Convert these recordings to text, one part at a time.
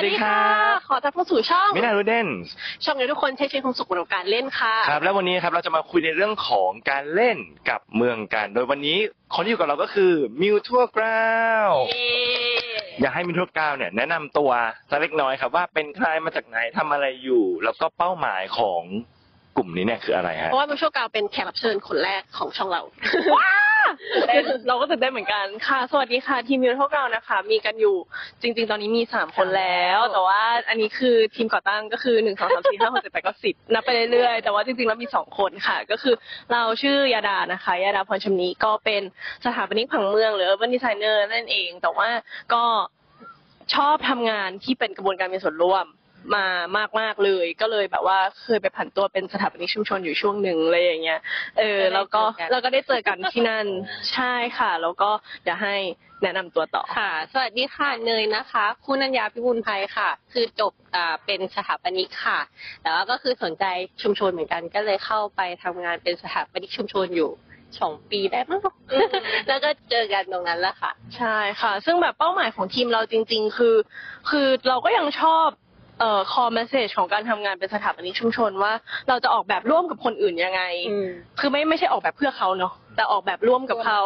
วัสดีครับขอต้อนรับเข้าสู่ช่องมินารูเดนช่องนี้ทุกคนใช้ชีวิตความสุขกับการเล่นค่ะ ครับ แล้ววันนี้ครับเราจะมาคุยในเรื่องของการเล่นกับเมืองกัน โดยวันนี้คนที่อยู่กับเราก็คือมิวทั่วกราวเย้อยากให้มิวทั่วกราวเนี่ยแนะนำตัวสักเล็กน้อยครับว่าเป็นใครมาจากไหนทำอะไรอยู่ แล้วก็เป้าหมายของกลุ่มนี้เนี่ยคืออะไรฮะเพราะว่ามิวชั่วกาวเป็นแขกรับเชิญคนแรกของช่องเรา เราก็ตื่นเต้นเหมือนกันค่ะ สวัสดีค่ะ ทีมยูทูบเรานะคะ มีกันอยู่จริง ๆ ตอนนี้มีสามคนแล้ว แต่ว่าอันนี้คือทีมก่อตั้งก็คือหนึ่งสองสามสี่ห้าหกเจ็ดแปดเก้าสิบนับไปเรื่อยๆ แต่ว่าจริงๆแล้วมีสองคนค่ะ ก็คือเราชื่อยาดานะคะยาดาพรชมนีก็เป็นสถาปนิกผังเมืองหรือ urban designer นั่นเอง แต่ว่าก็ชอบทำงานที่เป็นกระบวนการมีส่วนร่วม มามากๆเลย ก็เลยแบบว่าเคยไปผันตัวเป็นสถาปนิกชุมชนอยู่ช่วงหนึ่งอะไรอย่างเงี้ย เออ แล้วก็แล้วก็ได้เจอกันที่นั่นใช่ค่ะ แล้วก็เดี๋ยวให้แนะนำตัวต่อค่ะ สวัสดีค่ะเนยนะคะ คุณนัญญาพิบูลภัยค่ะ คือจบอ่าเป็นสถาปนิกค่ะ แต่ว่าก็คือสนใจชุมชนเหมือนกันก็เลยเข้าไปทำงานเป็นสถาปนิกชุมชนอยู่สองปีได้มั้งอืมแล้วก็เจอกันตรงนั้นแหละค่ะ ใช่ค่ะ ซึ่งแบบเป้าหมายของทีมเราจริง ๆ คือ คือเราก็ยังชอบ เอ่อ core message ของการทำงานเป็นสถาปนิกชุมชนว่า เราจะออกแบบร่วมกับคนอื่นยังไงคือไม่ไม่ใช่ออกแบบเพื่อเขาเนาะแต่ออกแบบร่วมกับเขา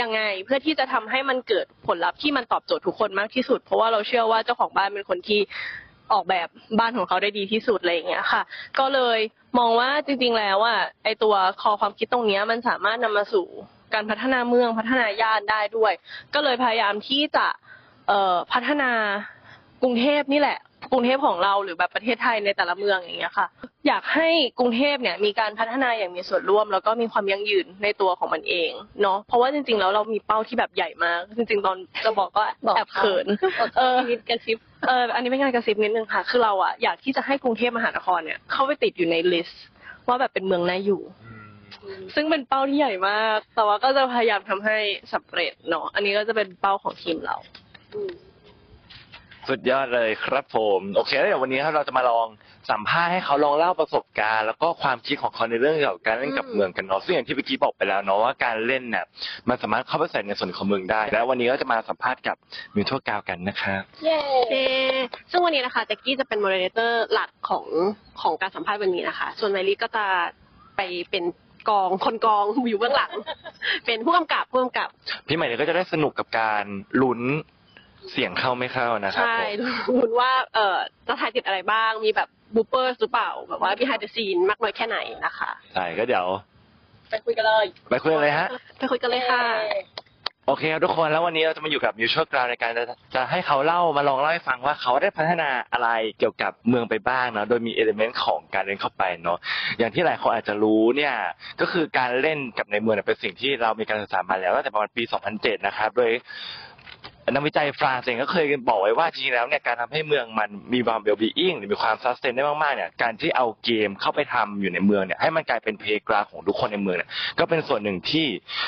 ยังไง เพื่อที่จะทำให้มันเกิดผลลัพธ์ที่มันตอบโจทย์ทุกคนมากที่สุด เพราะว่าเราเชื่อว่าเจ้าของบ้านเป็นคนที่ออกแบบบ้านของเขาได้ดีที่สุดอะไรอย่างเงี้ยค่ะ ก็เลยมองว่าจริง ๆ แล้วอะไอตัวคอความคิดตรงเนี้ยมันสามารถนำมาสู่การพัฒนาเมืองพัฒนาย่านได้ด้วย ก็เลยพยายามที่จะ เอ่อพัฒนากรุงเทพนี่แหละ กรุงเทพของเราหรือแบบประเทศไทยในแต่ละเมืองอย่างเงี้ยค่ะ อยากให้กรุงเทพเนี่ยมีการพัฒนาอย่างมีส่วนร่วม แล้วก็มีความยั่งยืนในตัวของมันเองเนาะเพราะว่าจริงๆแล้วเรามีเป้าที่แบบใหญ่มาก จริง ๆ ตอนจะบอกก็บอกแอบเขินเออนิดกระซิบเอออันนี้เป็นงานกระซิบนิดนึงค่ะ คือเราอะอยากที่จะให้กรุงเทพมหานครเนี่ยเข้าไปติดอยู่ในลิสต์ว่าแบบเป็นเมืองน่าอยู่ ซึ่งเป็นเป้าที่ใหญ่มาก แต่ว่าก็จะพยายามทำให้สำเร็จเนาะอันนี้ก็จะเป็นเป้าของทีมเรา สุดยอดเลยครับผมโอเคแล้วเดี๋ยววันนี้ครับเราจะมาลองสัมภาษณ์ให้เขาลองเล่าประสบการณ์ แล้วก็ความคิดของเขาในเรื่องเกี่ยวกับการเล่นกับอืมเมืองกันเนาะซึ่งอย่างที่เมื่อกี้บอกไปแล้วเนาะว่าการเล่นเนี่ยมันสามารถเข้าไปใส่ในส่วนของเมืองได้ แล้ววันนี้ก็จะมาสัมภาษณ์กับมิวทั่วกราวกันนะครับเย้ซึ่งวันนี้นะคะแจ็กกี้จะเป็นโมเดเลเตอร์หลักของของการสัมภาษณ์วันนี้นะคะ ส่วนไมลี่ก็จะไปเป็นกองคนกองอยู่เบื้องหลัง เป็นผู้กำกับผู้กำกับ พี่ใหม่เนี่ยก็จะได้สนุกกับการลุ้น เสียงเข้าไม่เข้านะครับใช่ผมดูว่าเอ่อจะถ่ายติดอะไรบ้าง มีแบบ blooper หรือเปล่า แบบว่า behind the scene มากน้อยแค่ไหนนะคะใช่ก็เดี๋ยว ไปคุยกันเลย ไปคุยกันเลยฮะ ไปคุยกันเลยค่ะ โอเคครับทุกคนแล้ววันนี้เราจะมาอยู่กับ Mutual Ground ในการจะจะให้เขาเล่ามาลองเล่าให้ฟังว่าเขาได้พัฒนาอะไรเกี่ยวกับเมืองไปบ้างเนาะโดยมี element ของการเล่นเข้าไปเนาะอย่างที่หลายคนอาจจะรู้เนี่ยก็คือการเล่นกับในเมืองเนี่ยเป็นสิ่งที่เรามีการศึกษามาแล้วตั้งแต่ประมาณปี 2007 นะครับโดย นักวิจัยฝรั่งเศสก็เคยบอกไว้ว่าจริงๆแล้วเนี่ยการทำให้เมืองมันมีความเบลบีอิงหรือมีความซัสเทนได้มากๆเนี่ยการที่เอาเกมเข้าไปทำอยู่ในเมืองเนี่ยให้มันกลายเป็นเพลกราของทุกคนในเมืองเนี่ยก็เป็นส่วนหนึ่งที่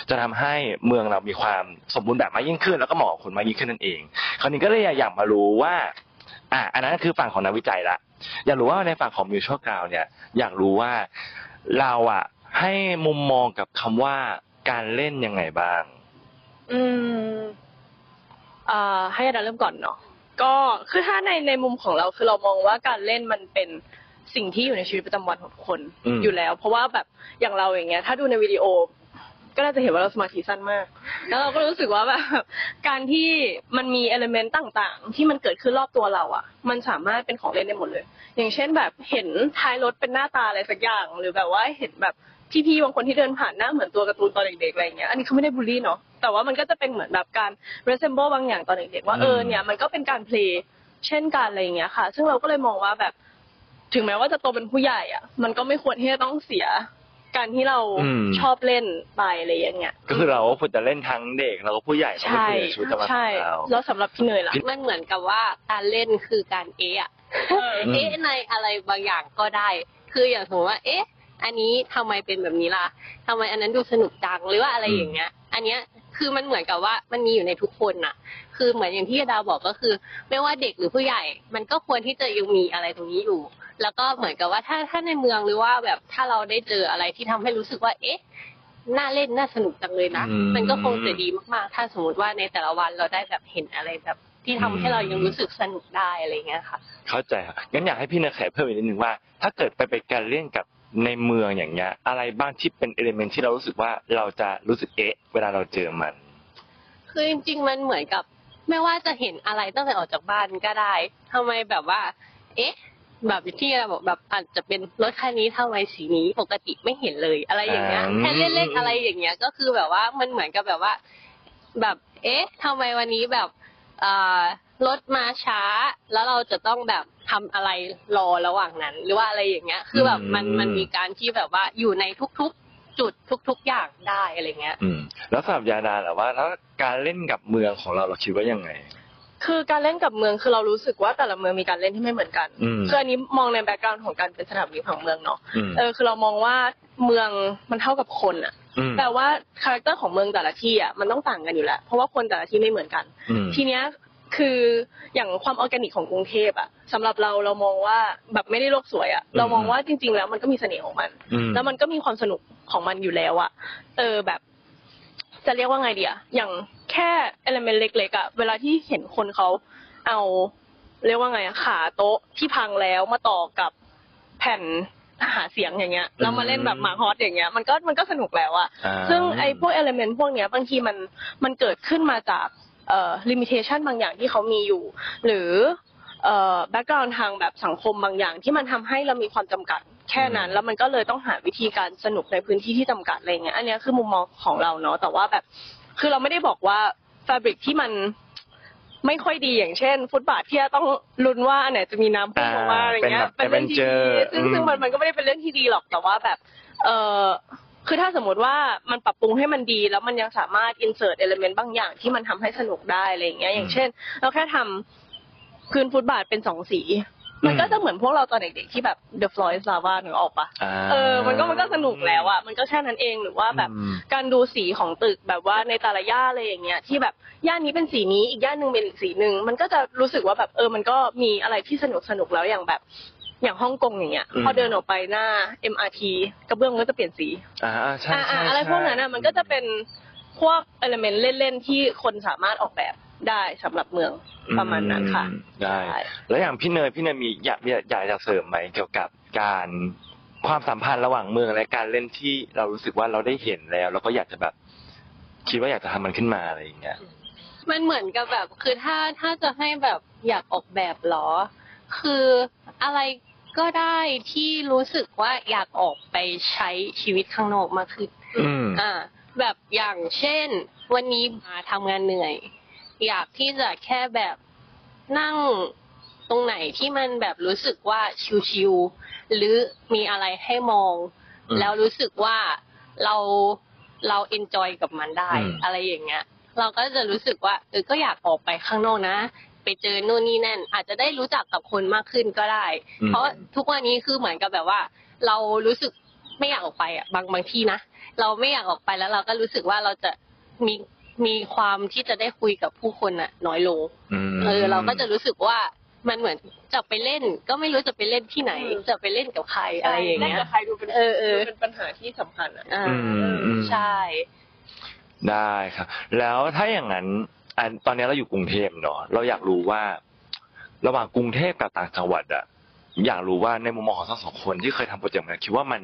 จะทำให้เมืองเรามีความสมบูรณ์แบบมากยิ่งขึ้น แล้วก็เหมาะกับคนมากยิ่งขึ้นนั่นเอง คราวนี้ก็เลยอยากมารู้ว่าอะอันนั้นคือฝั่งของนักวิจัยละอยากรู้ว่าในฝั่งของมิวชั่วกราวเนี่ยอยากรู้ว่าเราอะให้มุมมองกับคำว่าการเล่นยังไงบ้าง อืม ให้อาดาเริ่มก่อนเนาะก็คือถ้าในในมุมของเราคือเรามองว่าการเล่นมันเป็นสิ่งที่อยู่ในชีวิตประจำวันของทุกคนอืมอยู่แล้ว เพราะว่าแบบอย่างเราอย่างเงี้ย ถ้าดูในวิดีโอ ก็น่าจะเห็นว่าเราสมาธิสั้นมาก แล้วเราก็รู้สึกว่าแบบการที่มันมีเอลเมนต์ต่างๆ ที่มันเกิดขึ้นรอบตัวเราอะ มันสามารถเป็นของเล่นได้หมดเลย อย่างเช่นแบบเห็นท้ายรถเป็นหน้าตาอะไรสักอย่าง หรือแบบว่าเห็นแบบ พี่ๆบางคนที่เดินผ่านหน้าเหมือนตัวการ์ตูนตอนเด็กๆอะไรเงี้ยอันนี้เขาไม่ได้บูลลี่เนาะแต่ว่ามันก็จะเป็นเหมือนแบบการ resemble บางอย่างตอนเด็กๆว่าเออเนี่ยมันก็เป็นการเพลย์เช่นกันอะไรอย่างเงี้ยค่ะ ซึ่งเราก็เลยมองว่าแบบ ถึงแม้ว่าจะโตเป็นผู้ใหญ่อะ มันก็ไม่ควรที่จะต้องเสียการที่เราอืม ชอบเล่นไปอะไรอย่างเงี้ยก็คือเราก็ควรจะเล่นทั้งเด็กแล้วก็ผู้ใหญ่ก็ไม่ใช่ควรจะชุดจะมาใช่เรา แล้วสำหรับพี่เนยล่ะ มันเหมือนกับว่าการเล่นคือการเอะอะอืมเอ๊ะในอะไรบางอย่างก็ได้ คืออย่างสมมติว่า เอ๊ะ อันนี้ทำไมเป็นแบบนี้ล่ะทำไมอันนั้นดูสนุกจังหรือว่าอะไรอย่างเงี้ย อันเนี้ยคือมันเหมือนกับว่ามันมีอยู่ในทุกคนน่ะ คือเหมือนอย่างที่ดาวบอกก็คือ ไม่ว่าเด็กหรือผู้ใหญ่ มันก็ควรที่จะยังมีอะไรตรงนี้อยู่ แล้วก็เหมือนกับว่าถ้าถ้าในเมืองหรือว่าแบบถ้าเราได้เจออะไรที่ทำให้รู้สึกว่า เอ๊ะน่าเล่นน่าสนุกจังเลยนะอืมมันก็คงจะดีมากๆ ถ้าสมมติว่าในแต่ละวันเราได้แบบเห็นอะไรแบบที่ทำให้เรายังรู้สึกสนุกได้อะไรเงี้ยค่ะ เข้าใจครับงั้นอยากให้พี่เนยแขเพิ่มอีกนิดนึงว่า ถ้าเกิดไปไปการเล่นกับ ในเมืองอย่างเงี้ย อะไรบ้างที่เป็นเอลิเมนที่เรารู้สึกว่าเราจะรู้สึกเอ๊ะ เวลาเราเจอมัน คือจริงๆมันเหมือนกับ ไม่ว่าจะเห็นอะไรตั้งแต่ออกจากบ้านก็ได้ทำไมแบบว่า เอ๊ะ แบบที่เราบอกแบบอาจจะเป็นรถคันนี้ทำไมสีนี้ปกติไม่เห็นเลยอะไรอย่างเงี้ยอืมแค่เล่นๆอะไรอย่างเงี้ย ก็คือแบบว่ามันเหมือนกับแบบว่า แบบ เอ๊ะทำไมวันนี้แบบอ่า รถมาช้า แล้วเราจะต้องแบบทำอะไรรอระหว่างนั้น หรือว่าอะไรอย่างเงี้ย คือแบบมันมันมีการที่แบบว่าอยู่ในทุกๆ จุดทุก ๆอย่างได้อะไรเงี้ย อืม แล้วสำหรับยาดาล่ะว่าแล้วการเล่นกับเมืองของเราเราคิดว่ายังไงคือการเล่นกับเมืองคือเรารู้สึกว่าแต่ละเมืองมีการเล่นที่ไม่เหมือนกันอืมคืออันนี้มองในแบ็กกราวน์ของการเป็นสถาปนิกของเมืองเนาะอืมเออคือเรามองว่า เมืองมันเท่ากับคนอะอืมแปลว่า character ของเมืองแต่ละที่อะมันต้องต่างกันอยู่แล้ว เพราะว่าคนแต่ละที่ไม่เหมือนกันอืมทีเนี้ยคืออย่างความออร์แกนิกของกรุงเทพอะสำหรับเราเรามองว่าแบบไม่ได้โลกสวยอะเรามองว่าจริง ๆ แล้วมันก็มีเสน่ห์ของมันอืมแล้วมันก็มีความสนุกของมันอยู่แล้วอะเออแบบ จะเรียกว่าไงดีอะอย่างแค่ element เล็กๆอะเวลาที่เห็นคนเขาเอา เรียกว่าไงอะขาโต๊ะที่พังแล้วมาต่อกับแผ่น หาเสียงอย่างเงี้ยแล้วมาเล่นแบบหมากฮอสอย่างเงี้ยมันก็มันก็สนุกแล้วอะอ่าซึ่งไอ้พวก element พวกเนี้ยบางทีมันมันเกิดขึ้นมาจากเอ่อลิมิเ t ชันบางอย่างที่เขามีอยู่ หรือเอ่อ background ทางแบบสังคมบางอย่าง ที่มันทำให้เรามีความจำกัดแค่นั้น แล้วมันก็เลยต้องหาวิธีการสนุกในพื้นที่ที่จำกัดอะไรเงี้ยอันเนี้ยคือมุมมองของเราเนาะแต่ว่าแบบคือเราไม่ได้บอกว่า fabric ที่มัน ไม่ค่อยดีอย่างเช่น ฟุตบาทที่จะต้องลุ้นว่าอันไหนจะมีน้ำพุ่งออกมาอะไรเงี้ยเป็นแบบเรื่องที่ดี adventure ซึ่งอืมซึ่งมันมันก็ไม่ได้เป็นเรื่องที่ดีหรอกแต่ว่าแบบ เออคือถ้าสมมติว่ามันปรับปรุงให้มันดี แล้วมันยังสามารถ insert element บางอย่างที่มันทำให้สนุกได้อะไรอย่างเงี้ย อย่างเช่น เราแค่ทำพื้นฟุตบาทเป็นสองสี มันก็จะเหมือนพวกเราตอนเด็กๆที่แบบ The Floor is Lava หนึ่งออกปะาเออ มันก็มันก็สนุกแล้วอะมันก็แค่นั้นเองหรือว่าแบบอืมการดูสีของตึกแบบว่าในแต่ละย่านอะไรอย่างเงี้ยที่แบบย่านนี้เป็นสีนี้อีกย่านหนึ่งเป็นอีกสีหนึ่งมันก็จะรู้สึกว่าแบบเออ มันก็มีอะไรที่สนุกสนุกแล้วอย่างแบบอย่างฮ่องกงอย่างเงี้ยอืมพอเดินออกไปหน้า MRT กระเบื้องมันก็จะเปลี่ยนสี อ่าใช่อ่าใช่อ่าอะไรใช่พวกนั้นอะมันก็จะเป็นพวกเอลเมนต์เล่นๆที่คนสามารถออกแบบ ได้สำหรับเมืองประมาณนั้นค่ะอืมได้ใช่แล้วอย่างพี่เนยพี่เนยมีอยากอยากอยากจะเสริมไหมเกี่ยวกับการความสัมพันธ์ระหว่างเมืองและการเล่นที่เรารู้สึกว่าเราได้เห็นแล้วแล้วก็อยากจะแบบคิดว่าอยากจะทำมันขึ้นมาอะไรอย่างเงี้ยมันเหมือนกับแบบ คือถ้าถ้าจะให้แบบอยากออกแบบเหรอ คืออะไรก็ได้ที่รู้สึกว่าอยากออกไปใช้ชีวิตข้างนอกมากขึ้นอืมอ่า แบบอย่างเช่น วันนี้มาทำงานเหนื่อย อยากที่จะแค่แบบนั่งตรงไหนที่มันแบบรู้สึกว่าชิวๆหรือมีอะไรให้มองอืมแล้วรู้สึกว่าเราเรา enjoy กับมันได้อืมอะไรอย่างเงี้ย เราก็จะรู้สึกว่าเออก็อยากออกไปข้างนอกนะ ไปเจอนู่นนี่นั่น อาจจะได้รู้จักกับคนมากขึ้นก็ได้อืมเพราะทุกวันนี้คือเหมือนกับแบบว่า เรารู้สึกไม่อยากออกไปอะบางบางที่นะเราไม่อยากออกไปแล้วเราก็รู้สึกว่าเราจะมี มีความที่จะได้คุยกับผู้คนอะน้อยลงมเออ เราก็จะรู้สึกว่ามันเหมือนจะไปเล่น ก็ไม่รู้จะไปเล่นที่ไหนอืมจะไปเล่นกับใครอะไรอย่างเงี้ยล่นกับใครดูเป็นเออเออดูเป็นปัญหาที่สำคัญอะอ่าอืมอืมใช่ ได้ครับ แล้วถ้าอย่างนั้น อันตอนนี้เราอยู่กรุงเทพเนาะเราอยากรู้ว่า ระหว่างกรุงเทพกับต่างจังหวัดอะ อยากรู้ว่าในมุมมองของทั้งสองคนที่เคยทำโปรเจกต์มาคิดว่ามัน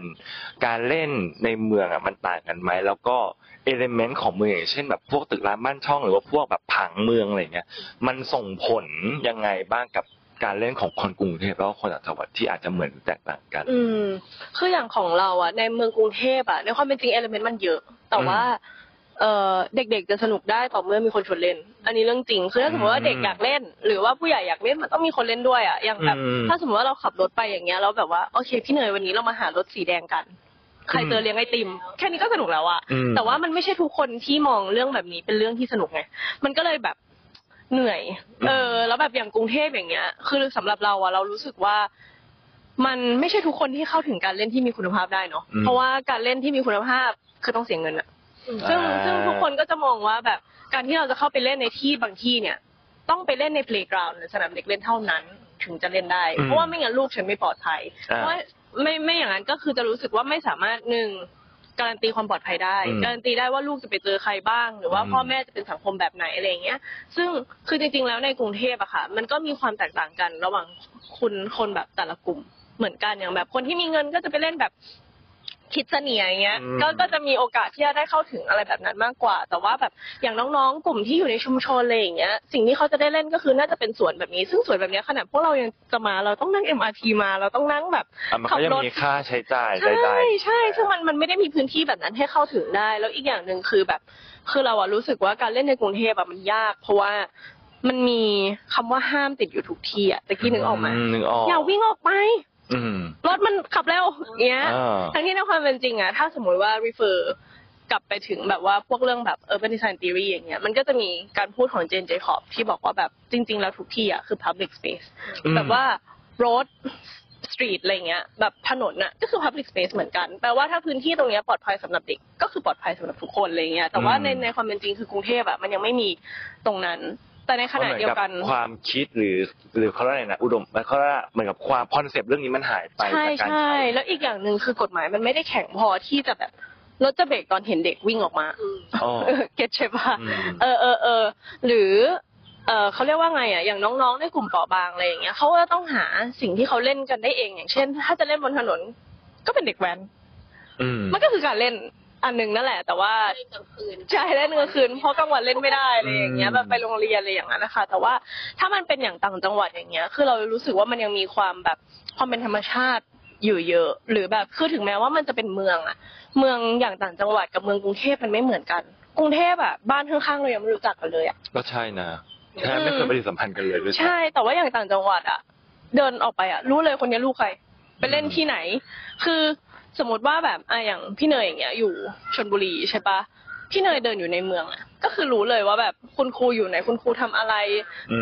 การเล่นในเมืองอะมันต่างกันไหมแล้วก็เอลิเมนต์ของเมืองอย่างเช่นแบบพวกตึกร้ามบ้านช่องหรือว่าพวกแบบผังเมืองอะไรเงี้ย มันส่งผลยังไงบ้างกับการเล่นของคนกรุงเทพแล้วก็คนต่างจังหวัดที่อาจจะเหมือนแตกต่างกัน อืมคืออย่างของเราอะในเมืองกรุงเทพอะในความเป็นจริงเอลิเมนต์มันเยอะ แต่ว่า เอ่อเด็กๆจะสนุกได้ต่อเมื่อมีคนชวนเล่น อันนี้เรื่องจริงคือถ้าสมมติว่าเด็กอยากเล่น หรือว่าผู้ใหญ่อยากเล่นมันต้องมีคนเล่นด้วยอะอย่างแบบอืม ถ้าสมมติว่าเราขับรถไปอย่างเงี้ยแล้วแบบว่าโอเคพี่เนยวันนี้เรามาหารถสีแดงกัน ใครเจอเลี้ยงไอติม แค่นี้ก็สนุกแล้วอะอืม แต่ว่ามันไม่ใช่ทุกคนที่มองเรื่องแบบนี้เป็นเรื่องที่สนุกไงมันก็เลยแบบเหนื่อย เออ แล้วแบบอย่างกรุงเทพอย่างเงี้ย คือสำหรับเราอะเรารู้สึกว่า มันไม่ใช่ทุกคนที่เข้าถึงการเล่นที่มีคุณภาพได้เนาะอืม เพราะว่าการเล่นที่มีคุณภาพคือต้องเสียเงินอะ ซึ่งอ่า ซึ่งทุกคนก็จะมองว่าแบบการที่เราจะเข้าไปเล่นในที่บางที่เนี่ย ต้องไปเล่นในเพลย์กราวน์หรือสนามเด็กเล่นเท่านั้น ถึงจะเล่นได้ อืมเพราะว่าไม่งั้นลูกฉันไม่ปลอดภัย อ่าเพราะว่าไม่ไม่อย่างนั้นก็คือจะรู้สึกว่าไม่สามารถหนึ่งการันตีความปลอดภัยได้ อืมการันตีได้ว่าลูกจะไปเจอใครบ้าง หรือว่าอืม พ่อแม่จะเป็นสังคมแบบไหนอะไรอย่างเงี้ย ซึ่งคือจริงๆแล้วในกรุงเทพอะค่ะ มันก็มีความแตกต่างกันระหว่างคุณคนแบบแต่ละกลุ่มเหมือนกันอย่างแบบ คนที่มีเงินก็จะไปเล่นแบบ คิดเสเนียอย่างเงี้ย อืม ก็ก็จะมีโอกาสที่จะได้เข้าถึงอะไรแบบนั้นมากกว่า แต่ว่าแบบอย่างน้องๆ กลุ่มที่อยู่ในชุมชนอะไรอย่างเงี้ย สิ่งที่เขาจะได้เล่นก็คือน่าจะเป็นสวนแบบนี้ ซึ่งสวนแบบเนี้ยขนาดพวกเรายังจะมาเราต้องนั่ง MRT มาเราต้องนั่งแบบ อะมันก็ยังมีค่าใช้จ่ายใช่ใดๆใช่ซึ่งมันมันไม่ได้มีพื้นที่แบบนั้นให้เข้าถึงได้ แล้วอีกอย่างหนึ่งคือแบบ คือเราอะรู้สึกว่าการเล่นในกรุงเทพอะมันยาก เพราะว่ามันมีคำว่าห้ามติดอยู่ทุกที่อะตะกี้นึกออกไหมนึกออก อย่าวิ่งออกไป อืม รถมันขับเร็วอย่างเงี้ย อ่า ทั้งที่ในความเป็นจริงอะถ้าสมมุติว่า refer กลับไปถึงแบบว่าพวกเรื่องแบบ urban design theory อย่างเงี้ย มันก็จะมีการพูดของเจนเจคอบที่บอกว่าแบบจริง ๆ แล้วทุกที่อะคือ public space อืม แบบว่า road street อะไรเงี้ย แบบถนนน่ะก็คือ public space เหมือนกัน แปลว่าถ้าพื้นที่ตรงเนี้ยปลอดภัยสำหรับเด็ก ก็คือปลอดภัยสำหรับทุกคนอะไรเงี้ย แต่ว่าในในความเป็นจริงคือกรุงเทพอะมันยังไม่มีตรงนั้น แต่ในขณะเดียวกันมัหมือความคิดหรือหรือเขาเรียกอะไรนะอุดมมันเขาเรียกว่าเหมือนกับความคอนเซปต์เรื่องนี้มันหายไปใช่จากการใช่แล้วอีกอย่างหนึ่งคือกฎหมายมันไม่ได้แข็งพอที่จะแบบรถจะเบรกตอนเห็นเด็กวิ่งออกมาอืมอ๋อเออเก็ตใช่ปะอืม เออเออเออหรือ เออเขาเรียกว่าไงอะ อย่างน้องๆในกลุ่มเปราะบางอะไรอย่างเงี้ยเขาก็ต้องหาสิ่งที่เขาเล่นกันได้เอง อย่างเช่น ถ้าจะเล่นบนถนน ก็เป็นเด็กแว้น อืม มันก็คือการเล่น อันหนึ่งนั่นแหละ แต่ว่าเล่นกลางคืนใช่เล่นกลางคืนเพราะกลางวันเล่นไม่ได้อะไรอย่างเงี้ยอืมแบบไปโรงเรียนอะไรอย่างนั้นนะคะ แต่ว่าถ้ามันเป็นอย่างต่างจังหวัดอย่างเงี้ย คือเรารู้สึกว่ามันยังมีความแบบความเป็นธรรมชาติอยู่เยอะ หรือแบบคือถึงแม้ว่ามันจะเป็นเมืองอะเมืองอย่างต่างจังหวัดกับเมืองกรุงเทพมันไม่เหมือนกัน กรุงเทพอะบ้านข้างๆเรายังไม่รู้จักกันเลยอะก็ใช่นะแค่ไม่เคยปฏิสัมพันธ์กันเลยด้วยซ้ำ ใช่แต่ว่าอย่างต่างจังหวัดอะเดินออกไปอะรู้เลยคนนี้ลูกใคร ไปเล่นที่ไหน คือ สมมติว่าแบบอะอย่างพี่เนยอย่างเงี้ยอยู่ชลบุรีใช่ปะพี่เนยเดินอยู่ในเมืองอะก็คือรู้เลยว่าแบบคุณครูอยู่ไหนคุณครูทำอะไร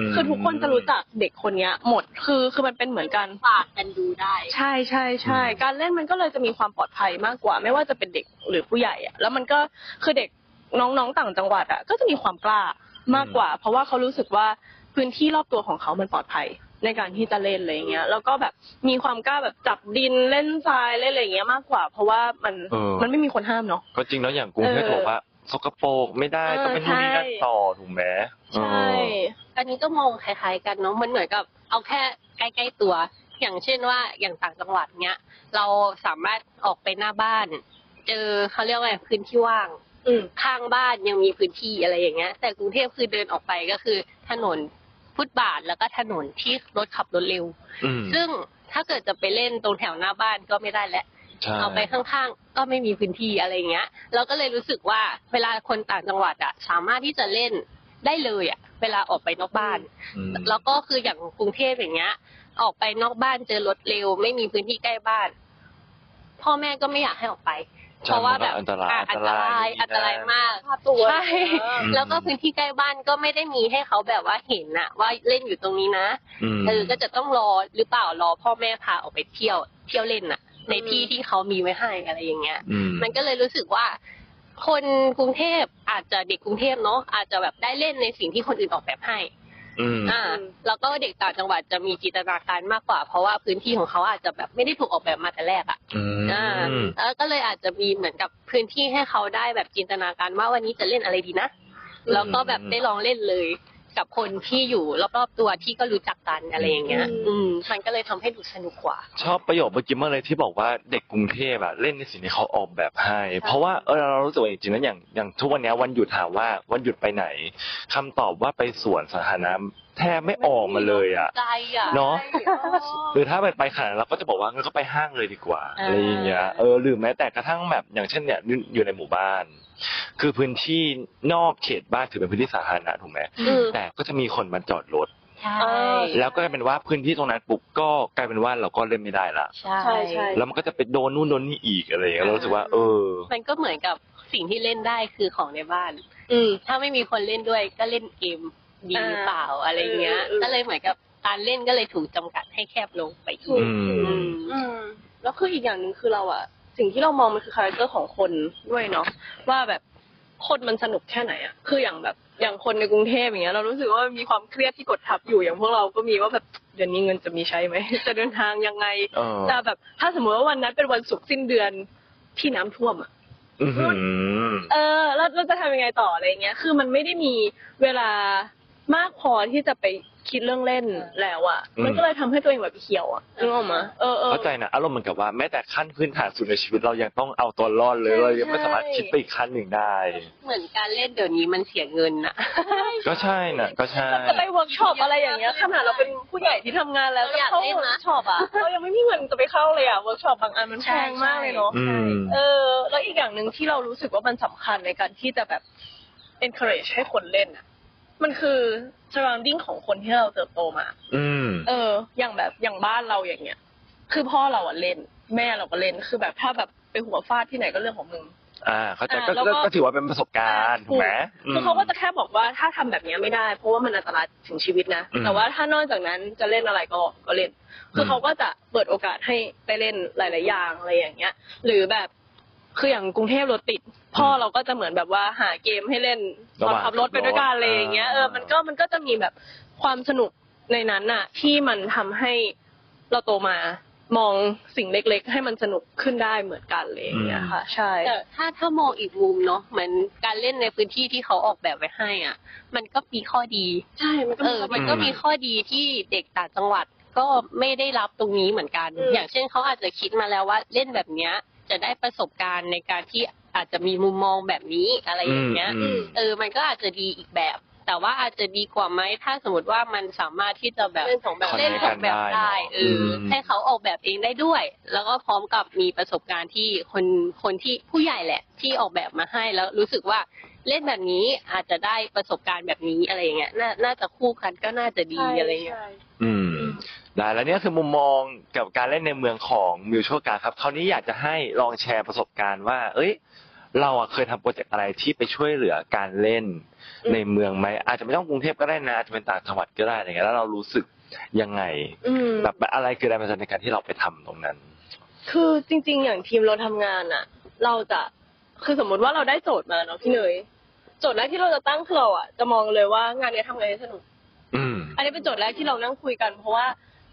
มคือทุกคนจะรู้จักเด็กคนเนี้ย หมดคือคือมันเป็นเหมือนกันฝากกันดูได้ ใช่ใช่ใช่อืมการเล่นมันก็เลยจะมีความปลอดภัยมากกว่า ไม่ว่าจะเป็นเด็กหรือผู้ใหญ่อะแล้วมันก็คือเด็กน้องๆต่างจังหวัดอะก็จะมีความกล้ามากกว่า เพราะว่าเขารู้สึกว่าพื้นที่รอบตัวของเขามันปลอดภัย ในการที่จะเล่นอะไรอย่างเงี้ย แล้วก็แบบมีความกล้าแบบจับดินเล่นทรายเล่นอะไรอย่างเงี้ยมากกว่า เพราะว่ามันเออ มันไม่มีคนห้ามเนาะ ก็จริงแล้วอย่างกรุงเทพเออบอกว่าสกปรกไม่ได้เออต้องเป็นนู่นนี่นั่นใช่ ต่อถูกไหมใช่ อันนี้ก็มองคล้ายๆกันเนาะมันเหมือนกับเอาแค่ใกล้ๆตัว อย่างเช่นว่าอย่างต่างจังหวัดเนี้ยเราสามารถออกไปหน้าบ้าน เจอเขาเรียกว่าไงพื้นที่ว่าง อืม ข้างบ้านยังมีพื้นที่อะไรอย่างเงี้ย แต่กรุงเทพคือเดินออกไปก็คือถนน ฟุตบาทแล้วก็ถนนที่รถขับรถเร็ว อืมซึ่งถ้าเกิดจะไปเล่นตรงแถวหน้าบ้านก็ไม่ได้แหละใช่ เอาไปข้างๆ ก็ไม่มีพื้นที่อะไรอย่างเงี้ย เราก็เลยรู้สึกว่าเวลาคนต่างจังหวัดอะสามารถที่จะเล่นได้เลยอะเวลาออกไปนอกบ้าน อืม แล้วก็คืออย่างกรุงเทพอย่างเงี้ย ออกไปนอกบ้านเจอรถเร็ว ไม่มีพื้นที่ใกล้บ้าน พ่อแม่ก็ไม่อยากให้ออกไป เพราะว่าแบบอันตรายอะอันตรายอันตรายมากตัวใช่แล้วก็พื้นที่ใกล้บ้านก็ไม่ได้มีให้เขาแบบว่าเห็นอะว่าเล่นอยู่ตรงนี้นะอืมเออก็จะต้องรอหรือเปล่ารอพ่อแม่พาออกไปเที่ยวเที่ยวเล่นน่ะในที่ที่เขามีไว้ให้อะไรอย่างเงี้ยอืมมันก็เลยรู้สึกว่า คนกรุงเทพอาจจะเด็กกรุงเทพเนาะอาจจะแบบได้เล่นในสิ่งที่คนอื่นออกแบบให้ อืม อ่าแล้วก็เด็กต่างจังหวัดจะมีจินตนาการมากกว่า เพราะว่าพื้นที่ของเขาอาจจะแบบไม่ได้ถูกออกแบบมาแต่แรกอะอืมอ่าแล้วก็เลยอาจจะมีเหมือนกับพื้นที่ให้เขาได้แบบจินตนาการว่าวันนี้จะเล่นอะไรดีนะแล้วก็แบบได้ลองเล่นเลย กับคนที่อยู่รอบๆตัวที่ก็รู้จักกันอะไรอย่างเงี้ย อืมมันก็เลยทำให้ดูสนุกกว่า ชอบประโยคเมื่อกี้มากเลยที่บอกว่าเด็กกรุงเทพอะเล่นในสิ่งที่เขาออกแบบให้ เพราะว่าเออเรารู้สึกว่าจริงๆแล้วอย่างอย่างทุกวันเนี้ยวันหยุดถามว่าวันหยุดไปไหนคำตอบว่าไปสวนสาธารณะ แทบไม่ออกมาเลยอะใจอะเนาะหรือถ้าไปไปขนาดนั้นเราก็จะบอกว่างั้นก็ไปห้างเลยดีกว่าอ่าอะไรอย่างเงี้ยเออหรือแม้แต่กระทั่งแบบอย่างเช่นเนี่ยอยู่ในหมู่บ้าน คือพื้นที่นอกเขตบ้านถือเป็นพื้นที่สาธารณะถูกไหมอืม แต่ก็จะมีคนมาจอดรถ ใช่เออแล้วก็กลายเป็นว่าพื้นที่ตรงนั้นปุ๊บก็กลายเป็นว่าเราก็เล่นไม่ได้ละใช่ ใช่ใช่ แล้วมันก็จะไปโดนนู่นโดนนี่อีกอะไรอย่างเงี้ยเรารู้สึกว่า เออ มันก็เหมือนกับสิ่งที่เล่นได้คือของในบ้าน อืม ถ้าไม่มีคนเล่นด้วยก็เล่นเกม ดีหรือเปล่าอะไรเงี้ยเออเออก็เลยเหมือนกับการเล่นก็เลยถูกจำกัดให้แคบลงไปอีถูกกอืมอืมอืมแล้วคืออีกอย่างหนึ่งคือเราอะสิ่งที่เรามองมันคือ character ของคนด้วยเนาะว่าแบบคนมันสนุกแค่ไหนอะคืออย่างแบบอย่างคนในกรุงเทพอย่างเงี้ยเรารู้สึกว่ามันมีความเครียดที่กดทับอยู่อย่างพวกเราก็มีว่าแบบเดือนนี้เงินจะมีใช้ไหมจะเดินทางยังไงเออจะแบบ ถ้าสมมติว่าวันนั้นเป็นวันศุกร์สิ้นเดือนที่น้ำท่วมอะอือหือเออแล้วเราจะทำยังไงต่ออะไรเงี้ย คือมันไม่ได้มีเวลา มากพอที่จะไปคิดเรื่องเล่นแล้วอะอืมมันก็เลยทำให้ตัวเองแบบเขียวอะนึกออกมาเออเออเข้าใจนะอารมณ์เหมือนกับว่าแม้แต่ขั้นพื้นฐานสุดในชีวิตเรายังต้องเอาตัวรอดเลยใช่เรายังไม่ใช่สามารถคิดไปอีกขั้นหนึ่งได้ เหมือนการเล่นเดี๋ยวนี้มันเสียเงินอะก็ใช่น่ะ ก็ใช่จะไปเวิร์กช็อปอะไรอย่างเงี้ยขนาดเราเป็นผู้ใหญ่ที่ทำงานแล้วเราอยากเข้าเล่นเวินะร์กช็อปอะเรายังไม่มีเงินจะไปเข้าเลยอะเวิร์กช็อปบางอันมันแพงมากเลยเนาะอืมเออ แล้วอีกอย่างหนึ่งที่เรารู้สึกว่ามันสำคัญในการที่จะแบบ encourage ให้คนเล่นอะ มันคือ surrounding ของคนที่เราเติบโตมา อืม เออ อย่างแบบอย่างบ้านเราอย่างเงี้ย คือพ่อเราอะเล่น แม่เราก็เล่นคือแบบถ้าแบบไปหัวฟาดที่ไหนก็เรื่องของมึง อ่า เข้าใจอ่าก็แล้วก็ก็ ก็ถือว่าเป็นประสบการณ์ถูกไหมอืมคือเขาก็จะแค่บอกว่าถ้าทำแบบเนี้ยไม่ได้ เพราะว่ามันอันตรายถึงชีวิตนะอืมแต่ว่าถ้านอกจากนั้นจะเล่นอะไรก็ก็เล่น คืออมเขาก็จะเปิดโอกาสให้ได้เล่นหลาย ๆ อย่างอะไรอย่างเงี้ย หรือแบบคืออย่างกรุงเทพรถติด พ่อเราก็จะเหมือนแบบว่าหาเกมให้เล่นตอนขับรถไปด้วยกันอะไรอย่างเงี้ยเออมันก็มันก็จะมีแบบความสนุกในนั้นน่ะที่มันทำให้เราโตมามองสิ่งเล็ก ๆ ให้มันสนุกขึ้นได้เหมือนกันเลยอย่างเงี้ยค่ะ ใช่แต่ถ้าถ้ามองอีกมุมเนาะเหมือนการเล่นในพื้นที่ที่เขาออกแบบไว้ให้อะ มันก็มีข้อดี ใช่มันก็เอมีอข้อมันดีก็มีข้อดีที่เด็กต่างจังหวัดก็ไม่ได้รับตรงนี้เหมือนกันอืมอย่างเช่นเขาอาจจะคิดมาแล้วว่าเล่นแบบเนี้ยจะได้ประสบการณ์ในการที่ อาจจะมีมุมมองแบบนี้อะไรอย่างเงี้ยอืมเออ มันก็อาจจะดีอีกแบบ แต่ว่าอาจจะดีกว่าไหมถ้าสมมติว่ามันสามารถที่จะแบบเล่นสองแบบเล่นสองแบบได้เอออมให้เขาออกแบบเองได้ด้วย แล้วก็พร้อมกับมีประสบการณ์ที่คนคนที่ผู้ใหญ่แหละ ที่ออกแบบมาให้แล้วรู้สึกว่าเล่นแบบนี้อาจจะได้ประสบการณ์แบบนี้อะไรอย่างเงี้ยน่าน่าจะคู่กันก็น่าจะดีอะไรเงี้ยใช่อืมได้แล้วเนี่ยคือมุมมองกับการเล่นในเมืองของมิวชั่วการครับคราวนี้อยากจะให้ลองแชร์ประสบการณ์ว่า เอ้ย เราอะเคยทำโปรเจกต์อะไรที่ไปช่วยเหลือการเล่นอืม ในเมืองไหมอาจจะไม่ต้องกรุงเทพก็ได้นะอาจจะเป็นต่างจังหวัดก็ได้อะไรเงี้ยแล้วเรารู้สึกยังไงอืม แบบอะไรคือแรงบันดาลใจในการที่เราไปทำตรงนั้น คือจริง ๆ อย่างทีมเราทำงานอะเราจะคือสมมุติว่าเราได้โจทย์มาเนาะพี่เนยโจทย์แรกที่เราจะตั้งคือเราอะจะมองเลยว่างานเนี้ยทำไงให้สนุก อืมอันนี้เป็นโจทย์แรกที่เรานั่งคุยกัน เพราะว่า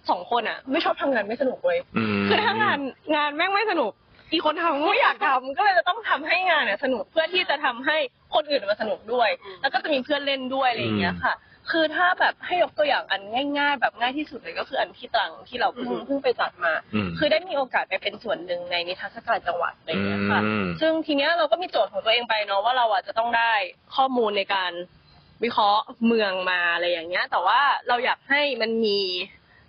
สองคนอะไม่ชอบทำงานไม่สนุกเลยอืมคือถ้างานงานแม่งไม่สนุก อีกคนทำก็ไม่อยากทำก็เลยจะต้องทำให้งานเนี่ยสนุกเพื่อที่จะทำให้คนอื่นมาสนุกด้วยอืมแล้วก็จะมีเพื่อนเล่นด้วยอะไรอย่างเงี้ยค่ะ คือถ้าแบบให้ยกตัวอย่างอันง่าย ๆ แบบง่ายที่สุดเลยก็คืออันที่ตรังที่เราเพิ่งอืมเพิ่งไปจัดมา อืม คือได้มีโอกาสไปเป็นส่วนหนึ่งในนิทรรศการจังหวัดอะไรอย่างเงี้ยค่ะ อืม ซึ่งทีเนี้ยเราก็มีโจทย์ของตัวเองไปเนาะว่าเราอะจะต้องได้ข้อมูลในการวิเคราะห์เมืองมาอะไรอย่างเงี้ย แต่ว่าเราอยากให้มันมี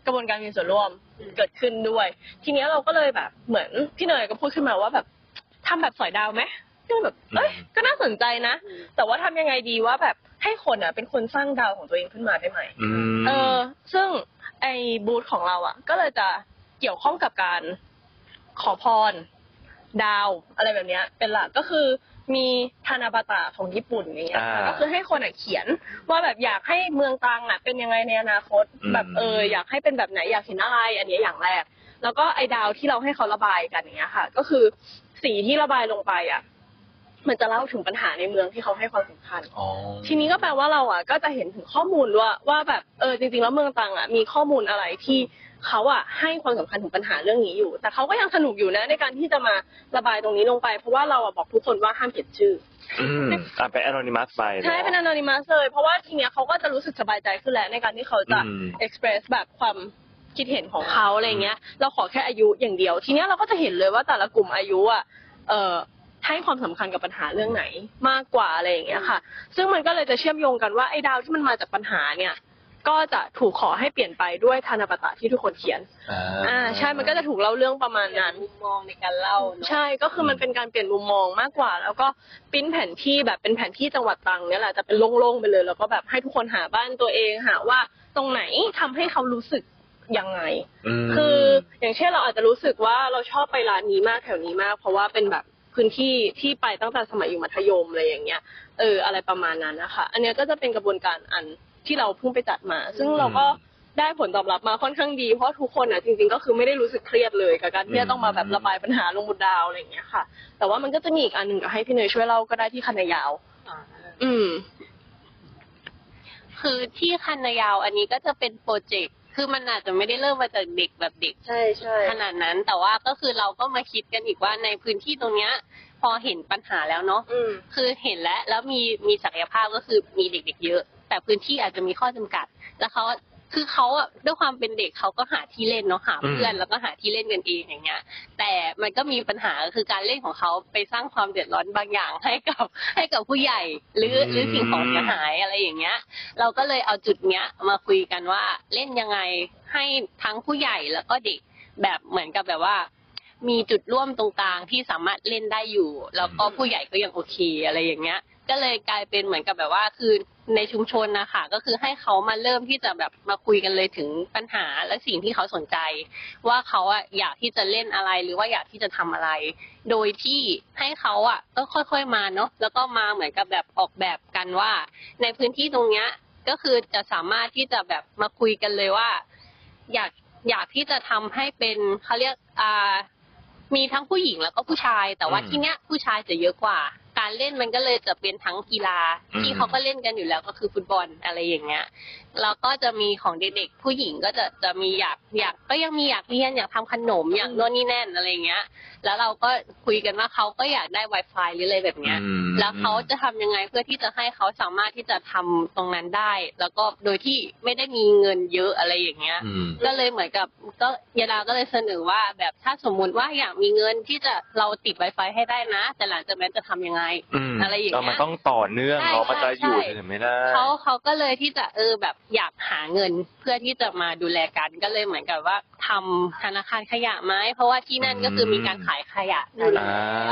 กระบวนการมีส่วนร่วมเกิดขึ้นด้วย ทีเนี้ยเราก็เลยแบบ เหมือนพี่เนยก็พูดขึ้นมาว่าแบบทำแบบสอยดาวไหมซึ่งแบบเอ้ยก็น่าสนใจนะ แต่ว่าทำยังไงดีว่าแบบให้คนอะเป็นคนสร้างดาวของตัวเองขึ้นมาได้ไหม อืม เออซึ่งไอ้บูธของเราอะ ก็เลยจะเกี่ยวข้องกับการขอพร ดาวอะไรแบบเนี้ย เป็นหลักก็คือ มีธานาบาตะของญี่ปุ่นอย่างเงี้ยค่ะอ่าก็คือให้คนอะเขียน ว่าแบบอยากให้เมืองตรังอะเป็นยังไงในอนาคต อืม แบบเอออยากให้เป็นแบบไหนอยากเห็นอะไร อันเนี้ยอย่างแรก แล้วก็ไอ้ดาวที่เราให้เขาระบายกันอย่างเงี้ยค่ะ ก็คือสีที่ระบายลงไปอะ มันจะเล่าถึงปัญหาในเมืองที่เขาให้ความสำคัญ อ๋อ ทีนี้ก็แปลว่าเราอะก็จะเห็นถึงข้อมูลว่าว่าแบบเออจริงๆแล้วเมืองตรังอะมีข้อมูลอะไรที่ เขาอะให้ความสำคัญถึงปัญหาเรื่องนี้อยู่ แต่เขาก็ยังสนุกอยู่นะ ในการที่จะมาระบายตรงนี้ลงไป เพราะว่าเราอะบอกทุกคนว่าห้ามเขียนชื่ออืมอะเป็น anonymous ไปอะใช่เป็นอนอนิมัสเลย เพราะว่าทีเนี้ยเขาก็จะรู้สึกสบายใจขึ้นแล้วในการที่เขาจะอืม express แบบความคิดเห็นของเขาอะไรเงี้ย เราขอแค่อายุอย่างเดียว ทีเนี้ยเราก็จะเห็นเลยว่าแต่ละกลุ่มอายุอะเอ่อให้ความสำคัญกับปัญหาเรื่องไหนมากกว่าอะไรอย่างเงี้ยค่ะ ซึ่งมันก็เลยจะเชื่อมโยงกันว่าไอ้ดาวที่มันมาจากปัญหาเนี่ย ก็จะถูกขอให้เปลี่ยนไปด้วยธนบัตะที่ทุกคนเขียน อ่า ใช่ มันก็จะถูกเล่าเรื่องประมาณนั้น มุมมองในการเล่าเนอะใช่ ก็คือมันเป็นการเปลี่ยนมุมมองมากกว่า แล้วก็ปริ้นแผนที่แบบเป็นแผนที่จังหวัดตรังเนี่ยแหละ จะเป็นโล่งๆไปเลย แล้วก็แบบให้ทุกคนหาบ้านตัวเองหาว่าตรงไหนทำให้เขารู้สึกยังไงมคืออย่างเช่นเราอาจจะรู้สึกว่าเราชอบไปร้านนี้มากแถวนี้มาก เพราะว่าเป็นแบบพื้นที่ที่ไปตั้งแต่สมัยอยู่มัธยมอะไรอย่างเงี้ย เออ อะไรประมาณนั้นนะคะ อันเนี้ยก็จะเป็นกระบวนการอัน ที่เราเพิ่งไปจัดมา ซึ่งเราก็ได้ผลตอบรับมาค่อนข้างดี เพราะทุกคนอะจริงๆก็คือไม่ได้รู้สึกเครียดเลยกับการที่จะต้องมาแบบระบายปัญหาลงบนดาวอะไรอย่างเงี้ยค่ะ แต่ว่ามันก็จะมีอีกอันหนึ่งเดี๋ยวให้พี่เนยช่วยเล่าก็ได้ที่คันนายาวอ่าอืม คือที่คันนายาวอันนี้ก็จะเป็นโปรเจกต์คือมันอาจจะไม่ได้เริ่มมาจากเด็กแบบเด็ก ใช่ใช่ขนาดนั้น แต่ว่าก็คือเราก็มาคิดกันอีกว่าในพื้นที่ตรงเนี้ย พอเห็นปัญหาแล้วเนาะอืมคือเห็นแล้วแล้วมีมีศักยภาพก็คือมีเด็กๆเยอะ แต่พื้นที่อาจจะมีข้อจำกัด แล้วเขาคือเขาอะด้วยความเป็นเด็กเขาก็หาที่เล่นเนาะหาเพื่อนอืมแล้วก็หาที่เล่นกันเองอย่างเงี้ย แต่มันก็มีปัญหาก็คือการเล่นของเขาไปสร้างความเดือดร้อนบางอย่างให้กับให้กับผู้ใหญ่ หรือหรือสิ่งของเสียหายอะไรอย่างเงี้ย เราก็เลยเอาจุดเนี้ยมาคุยกันว่าเล่นยังไงให้ทั้งผู้ใหญ่แล้วก็เด็กแบบเหมือนกับแบบว่า มีจุดร่วมตรงกลางที่สามารถเล่นได้อยู่ แล้วก็ผู้ใหญ่ก็ยังโอเคอะไรอย่างเงี้ย ก็เลยกลายเป็นเหมือนกับแบบว่าคือในชุมชนนะคะก็คือให้เขามาเริ่มที่จะแบบมาคุยกันเลยถึงปัญหาและสิ่งที่เขาสนใจ ว่าเขาอะอยากที่จะเล่นอะไรหรือว่าอยากที่จะทำอะไร โดยที่ให้เขาอะก็ค่อยๆมาเนาะแล้วก็มาเหมือนกับแบบออกแบบกันว่า ในพื้นที่ตรงเนี้ยก็คือจะสามารถที่จะแบบมาคุยกันเลยว่า อยากอยากที่จะทำให้เป็นเขาเรียกอ่ามีทั้งผู้หญิงแล้วก็ผู้ชาย แต่ว่าที่เนี้ยผู้ชายจะเยอะกว่า เล่นมันก็เลยจะเป็นทั้งกีฬาอืมที่เขาก็เล่นกันอยู่แล้วก็คือฟุตบอลอะไรอย่างเงี้ยแล้วก็จะมีของเด็กๆผู้หญิงก็จะจะมีอยากอยากก็ยังมีอยากเรียนอยากทำขนมอยากโน่นนี่แน่นอะไรอย่างเงี้ย แล้วเราก็คุยกันว่าเขาก็อยากได้ Wi-Fi หรืออะไรแบบเนี้ยอืมแล้วเขาจะทำยังไงเพื่อที่จะให้เขาสามารถที่จะทำตรงนั้นได้ แล้วก็โดยที่ไม่ได้มีเงินเยอะอะไรอย่างเงี้ยอืมก็เลยเหมือนกับก็ยาดาก็เลยเสนอว่าแบบถ้าสมมุติว่าอยากมีเงินที่จะเราติด Wi-Fi ให้ได้นะ แต่หลังจากนั้นจะทำยังไงมอะไรอย่างเงี้ยมันต้องต่อเนื่องใช่เนาะมันจะอยู่ใช่เฉยๆไม่ได้เขาเขาก็เลยที่จะเออแบบอยากหาเงินเพื่อที่จะมาดูแลกันก็เลยเหมือนกับว่าทำธนาคารขยะไหมเพราะว่าที่นั่นก็คือมีการขายขยะอยู่แล้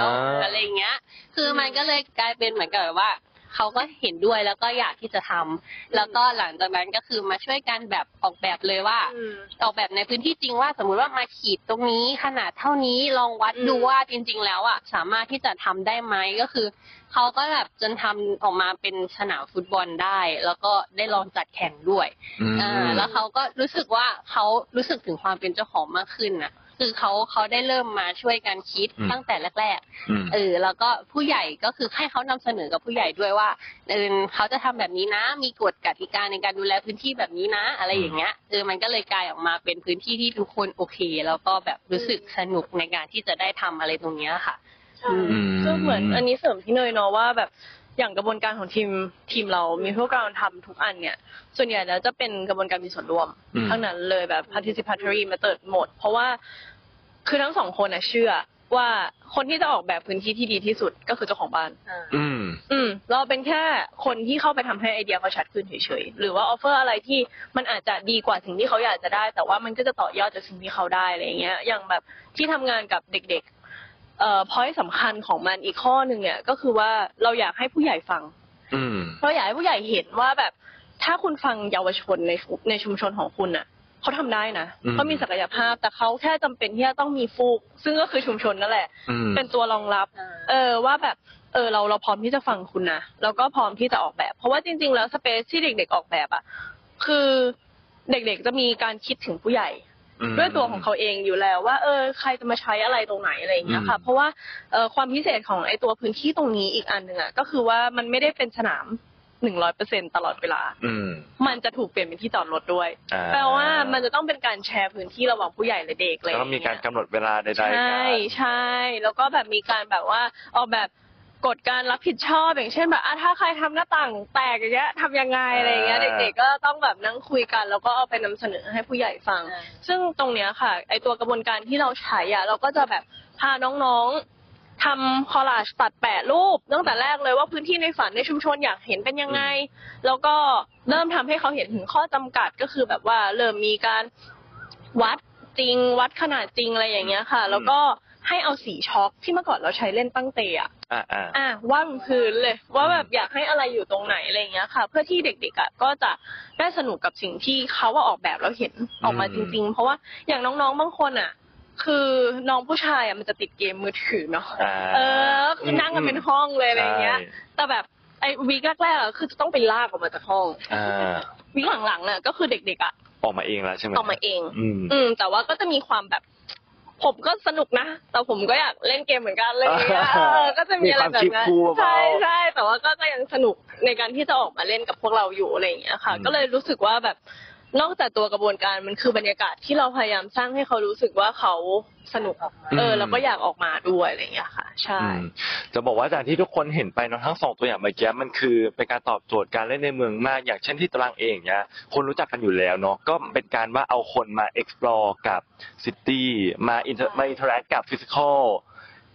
วอ่าอะไรเงี้ย คือมันก็เลยกลายเป็นเหมือนกับแบบว่าเขาก็เห็นด้วยแล้วก็อยากที่จะทำแล้วก็หลังจากนั้นก็คือมาช่วยกันแบบออกแบบเลยว่าอืมออกแบบในพื้นที่จริงว่า สมมุติว่ามาขีดตรงนี้ขนาดเท่านี้ลองวัดอืมดูว่าจริง ๆ แล้วอะสามารถที่จะทำได้ไหมก็คือเขาก็แบบจนทำออกมาเป็นสนามฟุตบอลได้ แล้วก็ได้ลองจัดแข่งด้วยอืมอ่าแล้วเขาก็รู้สึกว่าเขารู้สึกถึงความเป็นเจ้าของมากขึ้นน่ะ คือเขาเขาได้เริ่มมาช่วยกันคิดอืมตั้งแต่แรกอืม ๆเออ แล้วก็ผู้ใหญ่ก็คือให้เขานำเสนอกับผู้ใหญ่ด้วยว่าเออเขาจะทำแบบนี้นะ มีกฎกติกาในการดูแลพื้นที่แบบนี้นะ อะไรอย่างเงี้ยเออมันก็เลยกลายออกมาเป็นพื้นที่ที่ทุกคนโอเค แล้วก็แบบรู้สึกสนุกในการที่จะได้ทำอะไรตรงเนี้ยค่ะ ใช่อืม ซึ่งเหมือนอันนี้เสริมพี่เนยเนาะว่าแบบ อย่างกระบวนการของทีมทีมเรา มีพวกเราทำทุกอันเนี่ย ส่วนใหญ่แล้วจะเป็นกระบวนการมีส่วนร่วมอืมทั้งนั้นเลยแบบ participatory method หมด เพราะว่าคือทั้งสองคนน่ะเชื่อว่าคนที่จะออกแบบพื้นที่ที่ดีที่สุดก็คือเจ้าของบ้าน อืม อืม เราเป็นแค่คนที่เข้าไปทำให้ไอเดียเขาชัดขึ้นเฉยๆ หรือว่า offer อะไรที่มันอาจจะดีกว่าสิ่งที่เขาอยากจะได้ แต่ว่ามันก็จะต่อยอดจากสิ่งที่เขาได้อะไรอย่างเงี้ย อย่างแบบที่ทำงานกับเด็กๆ เอ่อพอยสำคัญของมันอีกข้อหนึ่งเนี่ย ก็คือว่าเราอยากให้ผู้ใหญ่ฟัง อืม เราอยากให้ผู้ใหญ่เห็นว่าแบบ ถ้าคุณฟังเยาวชนในชุในชุมชนของคุณน่ะเขาทำได้นะอืมเขามีศักยภาพ แต่เขาแค่จำเป็นที่จะต้องมีฟูก ซึ่งก็คือชุมชนนั่นแหละ อืม เป็นตัวรองรับ เออว่าแบบเออเราเราพร้อมที่จะฟังคุณนะแล้วก็พร้อมที่จะออกแบบ เพราะว่าจริง ๆ แล้วสเปซที่เด็ก ๆ ออกแบบอะคือเด็กๆจะมีการคิดถึงผู้ใหญ่อืม ด้วยตัวของเขาเองอยู่แล้วว่าเออใครจะมาใช้อะไรตรงไหนอะไรอย่างเงี้ยค่ะอืมเพราะว่าเออความพิเศษของไอตัวพื้นที่ตรงนี้อีกอันหนึ่งอะก็คือว่ามันไม่ได้เป็นสนามหนึ่งร้อยเปอร์เซ็นตลอดเวลาอืมมันจะถูกเปลี่ยนเป็นที่จอดรถด้วยอ่าแปลว่ามันจะต้องเป็นการแชร์พื้นที่ระหว่างผู้ใหญ่และเด็กเลยแล้วก็มีการกำหนดเวลาใดๆใช่กันใช่ แล้วก็แบบมีการแบบว่าออกแบบ กฎการรับผิดชอบอย่างเช่นแบบอะถ้าใครทำหน้าต่างแตกอย่างเงี้ยทำยังไงอะไรอย่างเงี้ยเด็กๆก็ต้องแบบนั่งคุยกัน แล้วก็เอาไปนำเสนอให้ผู้ใหญ่ฟังอ่าซึ่งตรงเนี้ยค่ะ ไอตัวกระบวนการที่เราใช้อะเราก็จะแบบพาน้องๆทำคอลลาจตัดแปะรูปตั้งแต่แรกเลยว่าพื้นที่ในฝันในชุมชนอยากเห็นเป็นยังไง แล้วก็เริ่มทำให้เขาเห็นถึงข้อจำกัดก็คือแบบว่าเริ่มมีการวัดจริงวัดขนาดจริงอะไรอย่างเงี้ยค่ะ แล้วก็ ให้เอาสีช็อกที่เมื่อก่อนเราใช้เล่นตั้งเตะอะอ่าอ่าอะว่างพื้นเลย ว่าแบบอยากให้อะไรอยู่ตรงไหนอะไรอย่างเงี้ยค่ะ เพื่อที่เด็กๆอะก็จะได้สนุกกับสิ่งที่เขาว่าออกแบบแล้วเห็นออกมาจริง ๆ เพราะว่าอย่างน้องๆบางคนอะ คือน้องผู้ชายอะมันจะติดเกมมือถือเนาะอ่าเออคือนั่งกันเป็นห้องเลยอะไรอย่างเงี้ยใช่แต่แบบไอ้วีคแรกๆอะคือจะต้องไปลากออกมาจากห้องอ่าวีคหลังๆน่ะก็คือเด็กๆอะออกมาเองแล้วใช่ไหมออกมาเอง อืมอืมแต่ว่าก็จะมีความแบบ ผมก็สนุกนะ แต่ผมก็อยากเล่นเกมเหมือนกันเลยางเงี้ยอ่าเออก็จะมีอะไรแบบนั้นมีความคิดคู่เบาๆ ใช่ใช่แต่ว่าก็ก็ยังสนุกในการที่จะออกมาเล่นกับพวกเราอยู่อะไรอย่างเงี้ยค่ะอืมก็เลยรู้สึกว่าแบบ นอกจากตัวกระบวนการมันคือบรรยากาศที่เราพยายามสร้างให้เขารู้สึกว่าเขาสนุกเออแล้วก็อยากออกมาด้วยอะไรอย่างเงี้ยค่ะ ใช่อืมจะบอกว่าจากที่ทุกคนเห็นไปเนาะทั้งสองตัวอย่างเมื่อกี้มันคือเป็นการตอบโจทย์การเล่นในเมืองมาก อย่างเช่นที่ตารางเองเนี่ยคนรู้จักกันอยู่แล้วเนาะก็เป็นการว่าเอาคนมา explore กับซิตี้มา inter มา interact กับ physical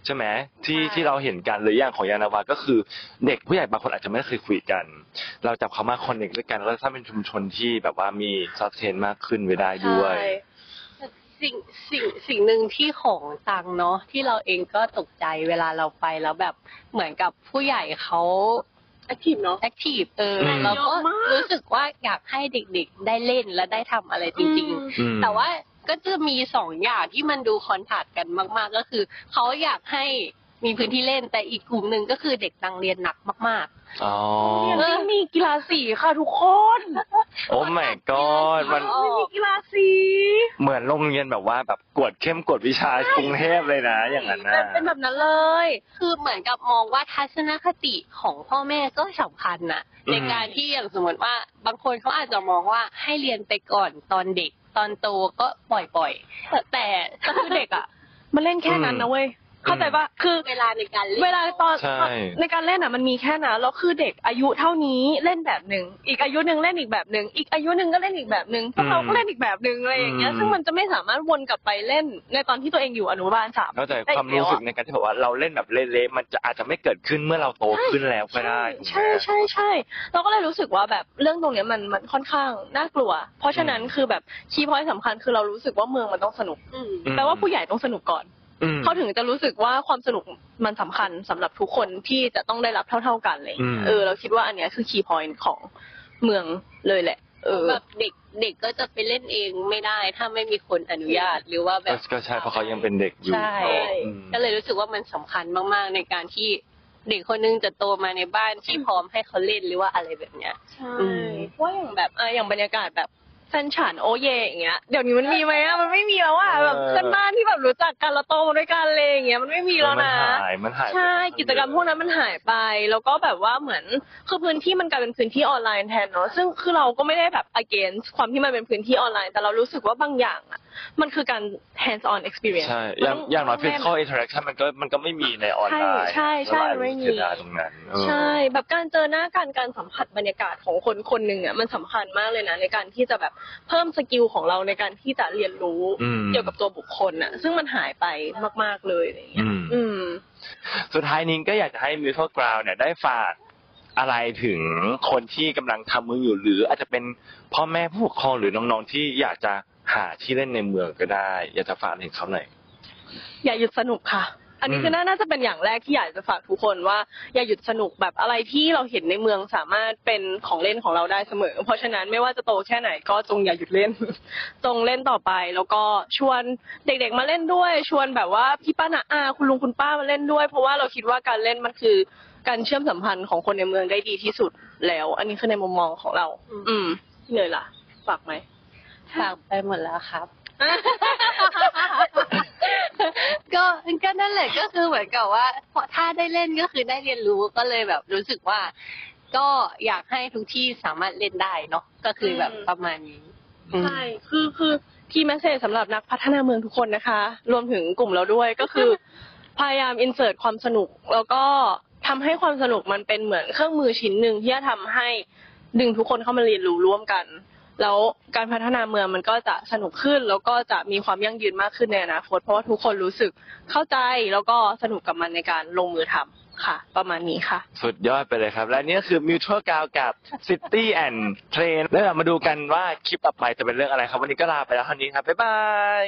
ใช่ไหมที่ใช่ ที่เราเห็นกันหรืออย่างของยานาวาก็คือ เด็กผู้ใหญ่บางคนอาจจะไม่เคยคุยกัน เราจับเขามา connect ด้วยกันแล้วก็สร้างเป็นชุมชนที่แบบว่ามี sustain มากขึ้นไว้ได้ด้วย ใช่สิ่งสิ่งสิ่งหนึ่งที่ของตังเนาะที่เราเองก็ตกใจเวลาเราไปแล้วแบบเหมือนกับผู้ใหญ่เขา active เนาะ active เอออืมเราก็เยอะมาก รู้สึกว่าอยากให้เด็กๆได้เล่นและได้ทำอะไรจริงๆอืมแต่ว่า ก็จะมีสองอย่างที่มันดู contrast กันมาก ๆ ก็คือเขาอยากให้ มีพื้นที่เล่นแต่อีกกลุ่มหนึ่งก็คือเด็กตังเรียนหนักมาก อ๋อเรียนไม่มีกีฬาสีค่ะทุกคนโอ้ my god มันไม่มีกีฬาสีเหมือนโรงเรียนแบบว่าแบบกวดเข้มกวดวิชากรุงเทพเลยนะ อย่างนั้นนะ เป็นเป็นแบบนั้นเลยๆคือเหมือนกับมองว่าทัศนคติของพ่อแม่ก็สำคัญน่ะอืม ในการที่อย่างสมมติว่าบางคนเขาอาจจะมองว่าให้เรียนไปก่อนตอนเด็กตอนโตก็ปล่อยๆแต่แต่คือเด็กอะ มันเล่นแค่นั้นนะเว้ย เข้าใจปะคือเวลาในการเล่นเวลาตอนใช่ ในการเล่นอะมันมีแค่นั้นแล้วคือเด็กอายุเท่านี้เล่นแบบหนึ่งอีกอายุหนึ่งเล่นอีกแบบหนึ่งอีกอายุหนึ่งก็เล่นอีกแบบหนึ่งพวกเราก็เล่นอีกแบบหนึ่งอะไรอย่างเงี้ยอืมซึ่งมันจะไม่สามารถวนกลับไปเล่นในตอนที่ตัวเองอยู่อนุบาลสาม เข้าใจได้ความอีกรู้สึกแล้วอะในการที่แบบว่าเราเล่นแบบเละๆมันจะอาจจะไม่เกิดขึ้นเมื่อเราโตขึ้นแล้วก็ได้ใช่ใช่ใช่เราก็เลยรู้สึกว่าแบบเรื่องตรงเนี้ยมันมันค่อนข้างน่ากลัว เพราะฉะนั้นคือแบบ key point สำคัญคือเรารู้สึกว่าเมืองมันต้องสนุกอืมอืมแปลว่าผู้ใหญ่ต้องสนุกก่อนอืม เขาถึงจะรู้สึกว่าความสนุกมันสำคัญสำหรับทุกคนที่จะต้องได้รับเท่า ๆกันอะไรเลยอืมเออเราคิดว่าอันเนี้ยคือ key point ของเมืองเลยแหละ เออแบบเด็กเด็กก็จะไปเล่นเองไม่ได้ ถ้าไม่มีคนอนุญาตหรือว่าแบบก็ใช่เพราะเขายังเป็นเด็กอยู่ใช่อืมก็เลยรู้สึกว่ามันสำคัญมากๆในการที่เด็กคนนึงจะโตมาในบ้านที่พร้อมให้เขาเล่นหรือว่าอะไรแบบเนี้ยใช่อืมเพราะว่าอย่างแบบอะอย่างบรรยากาศแบบ แฟนฉันโอเยอย่างเงี้ยเดี๋ยวนี้มันมีไหมอะมันไม่มีแล้วอะเออแบบเพื่อนบ้านที่แบบรู้จักกันแล้วโตมาด้วยกันเลยอย่างเงี้ยมันไม่มีแล้วมันนะหายมันหายไปใช่กิจกรรมพวกนั้นมันหายไป แล้วก็แบบว่าเหมือนคือพื้นที่มันกลายเป็นพื้นที่ออนไลน์แทนเนาะซึ่งคือเราก็ไม่ได้แบบ against ความที่มันเป็นพื้นที่ออนไลน์ แต่เรารู้สึกว่าบางอย่างอะ มันคือการ hands on experience ใช่อย่างอย่างน้อย physical interaction มันก็มันก็ไม่มีในออนไลน์ใช่ใช่ใช่แล้วเราไม่มีเสียดายตรงนั้นเออใช่แบบการเจอหน้ากันการสัมผัสบรรยากาศของคนคนหนึ่งอะมันสำคัญมากเลยนะในการที่จะแบบเพิ่ม skill ของเราในการที่จะเรียนรู้อืมเกี่ยวกับตัวบุคคลอะ ซึ่งมันหายไปมาก ๆเลยอะไรอย่างเงี้ยอืมอืมสุดท้ายนี้ก็อยากจะให้ Mutual Ground เนี่ยได้ฝากอะไรถึงคนที่กำลังทำเมืองอยู่หรืออาจจะเป็นพ่อแม่ผู้ปกครองหรือน้องๆที่อยากจะ หาที่เล่นในเมืองก็ได้ อยากจะฝากถึงเขาหน่อยอย่าหยุดสนุกค่ะ อันนี้อืมคือน่าน่าจะเป็นอย่างแรกที่อยากจะฝากทุกคนว่า อย่าหยุดสนุกแบบอะไรที่เราเห็นในเมืองสามารถเป็นของเล่นของเราได้เสมอ เพราะฉะนั้นไม่ว่าจะโตแค่ไหนก็จงอย่าหยุดเล่น จงเล่นต่อไป แล้วก็ชวนเด็กๆมาเล่นด้วย ชวนแบบว่าพี่ป้านาอาคุณลุงคุณป้ามาเล่นด้วย เพราะว่าเราคิดว่าการเล่นมันคือการเชื่อมสัมพันธ์ของคนในเมืองได้ดีที่สุดแล้ว อันนี้คือในมุมมองของเรา อืมอืมที่เลยล่ะฝากไหม ฝากไปหมดแล้วครับ ก็ก็นั่นแหละก็คือเหมือนกับว่าพอถ้าได้เล่นก็คือได้เรียนรู้ก็เลยแบบรู้สึกว่า ก็อยากให้ทุกที่สามารถเล่นได้เนาะก็คือแบบอืมประมาณนี้อืมใช่คือคือ key message สำหรับนักพัฒนาเมืองทุกคนนะคะ รวมถึงกลุ่มเราด้วยก็คือ พยายาม insert ความสนุก แล้วก็ทำให้ความสนุกมันเป็นเหมือนเครื่องมือชิ้นหนึ่งที่จะทำให้ดึงทุกคนเข้ามาเรียนรู้ร่วมกัน แล้วการพัฒนาเมืองมันก็จะสนุกขึ้น แล้วก็จะมีความยั่งยืนมากขึ้นในอนาคตเพราะว่าทุกคนรู้สึกเข้าใจแล้วก็สนุกกับมันในการลงมือทำค่ะ ประมาณนี้ค่ะ สุดยอดไปเลยครับ และนี่คือ Mutual Ground กับ City and Train แล้วเรามาดูกันว่าคลิปต่อไปจะเป็นเรื่องอะไรครับ วันนี้ก็ลาไปแล้วเท่านี้ครับ บ๊ายบาย